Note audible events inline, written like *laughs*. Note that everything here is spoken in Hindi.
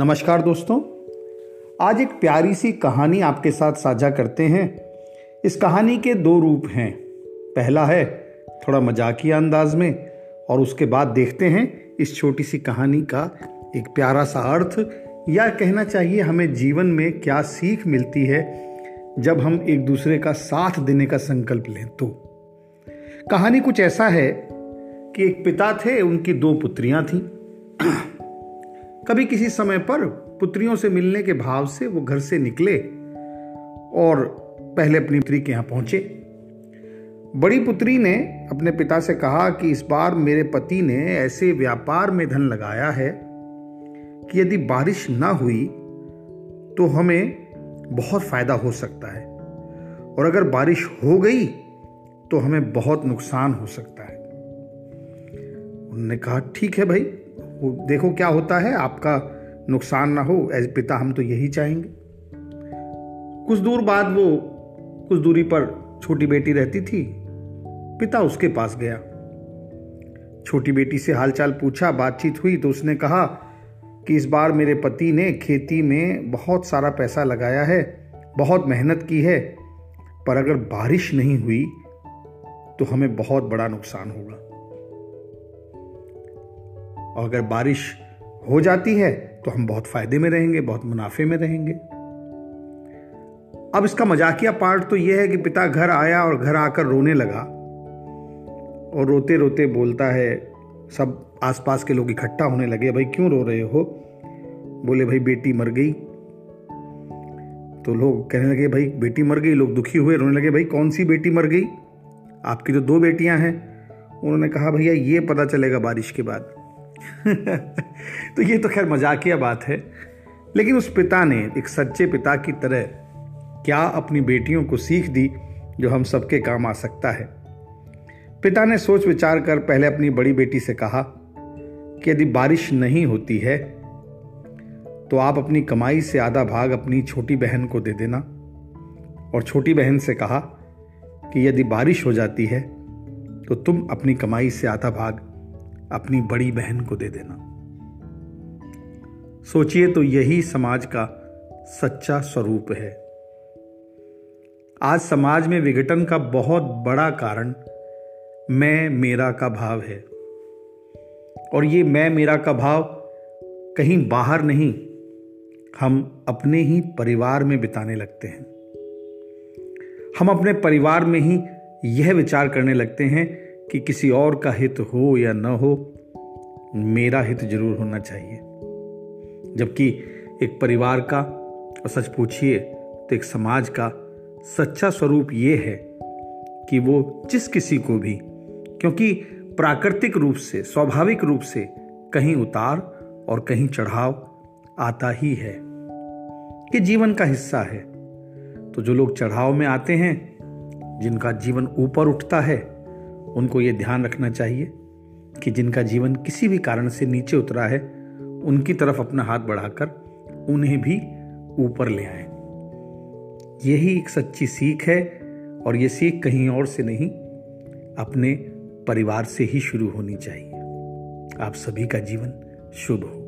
नमस्कार दोस्तों। आज एक प्यारी सी कहानी आपके साथ साझा करते हैं। इस कहानी के दो रूप हैं। पहला है, थोड़ा मजाकिया अंदाज में, और उसके बाद देखते हैं इस छोटी सी कहानी का एक प्यारा सा अर्थ, या कहना चाहिए हमें जीवन में क्या सीख मिलती है जब हम एक दूसरे का साथ देने का संकल्प लें तो। कहानी कुछ ऐसा है कि एक पिता थे, उनकी दो पुत्रियाँ थीं। कभी किसी समय पर पुत्रियों से मिलने के भाव से वो घर से निकले और पहले अपनी पुत्री के यहाँ पहुँचे। बड़ी पुत्री ने अपने पिता से कहा कि इस बार मेरे पति ने ऐसे व्यापार में धन लगाया है कि यदि बारिश ना हुई तो हमें बहुत फ़ायदा हो सकता है। और अगर बारिश हो गई तो हमें बहुत नुकसान हो सकता है। उन्होंने कहा, ठीक है भाई। देखो क्या होता है, आपका नुकसान ना हो, एज पिता हम तो यही चाहेंगे। कुछ दूर बाद वो, कुछ दूरी पर छोटी बेटी रहती थी, पिता उसके पास गया। छोटी बेटी से हालचाल पूछा, बातचीत हुई तो उसने कहा कि इस बार मेरे पति ने खेती में बहुत सारा पैसा लगाया है, बहुत मेहनत की है, पर अगर बारिश नहीं हुई तो हमें बहुत बड़ा नुकसान होगा। और अगर बारिश हो जाती है तो हम बहुत फ़ायदे में रहेंगे, बहुत मुनाफे में रहेंगे। अब इसका मजाकिया पार्ट तो यह है कि पिता घर आया और घर आकर रोने लगा। और रोते रोते बोलता है, सब आसपास के लोग इकट्ठा होने लगे, भाई क्यों रो रहे हो? बोले, भाई बेटी मर गई। तो लोग कहने लगे, भाई बेटी मर गई? लोग दुखी हुए, रोने लगे, भाई कौन सी बेटी मर गई? आपकी तो दो बेटियाँ हैं। उन्होंने कहा, भैया ये पता चलेगा बारिश के बाद। *laughs* तो ये तो खैर मजाकिया बात है। लेकिन उस पिता ने, एक सच्चे पिता की तरह, क्या अपनी बेटियों को सीख दी जो हम सबके काम आ सकता है? पिता ने सोच विचार कर पहले अपनी बड़ी बेटी से कहा कि यदि बारिश नहीं होती है तो आप अपनी कमाई से आधा भाग अपनी छोटी बहन को दे देना। और छोटी बहन से कहा कि यदि बारिश हो जाती है तो तुम अपनी कमाई से आधा भाग अपनी बड़ी बहन को दे देना। सोचिए तो यही समाज का सच्चा स्वरूप है। आज समाज में विघटन का बहुत बड़ा कारण मैं, मेरा का भाव है। और ये मैं, मेरा का भाव कहीं बाहर नहीं, हम अपने ही परिवार में बिताने लगते हैं। हम अपने परिवार में ही यह विचार करने लगते हैं कि किसी और का हित हो या न हो, मेरा हित ज़रूर होना चाहिए। जबकि एक परिवार का, और सच पूछिए तो एक समाज का सच्चा स्वरूप ये है कि वो जिस किसी को भी, क्योंकि प्राकृतिक रूप से, स्वाभाविक रूप से कहीं उतार और कहीं चढ़ाव आता ही है। ये जीवन का हिस्सा है। तो जो लोग चढ़ाव में आते हैं, जिनका जीवन ऊपर उठता है उनको ये ध्यान रखना चाहिए कि जिनका जीवन किसी भी कारण से नीचे उतरा है, उनकी तरफ़ अपना हाथ बढ़ाकर उन्हें भी ऊपर ले आए। यही एक सच्ची सीख है और ये सीख कहीं और से नहीं, अपने परिवार से ही शुरू होनी चाहिए। आप सभी का जीवन शुभ हो।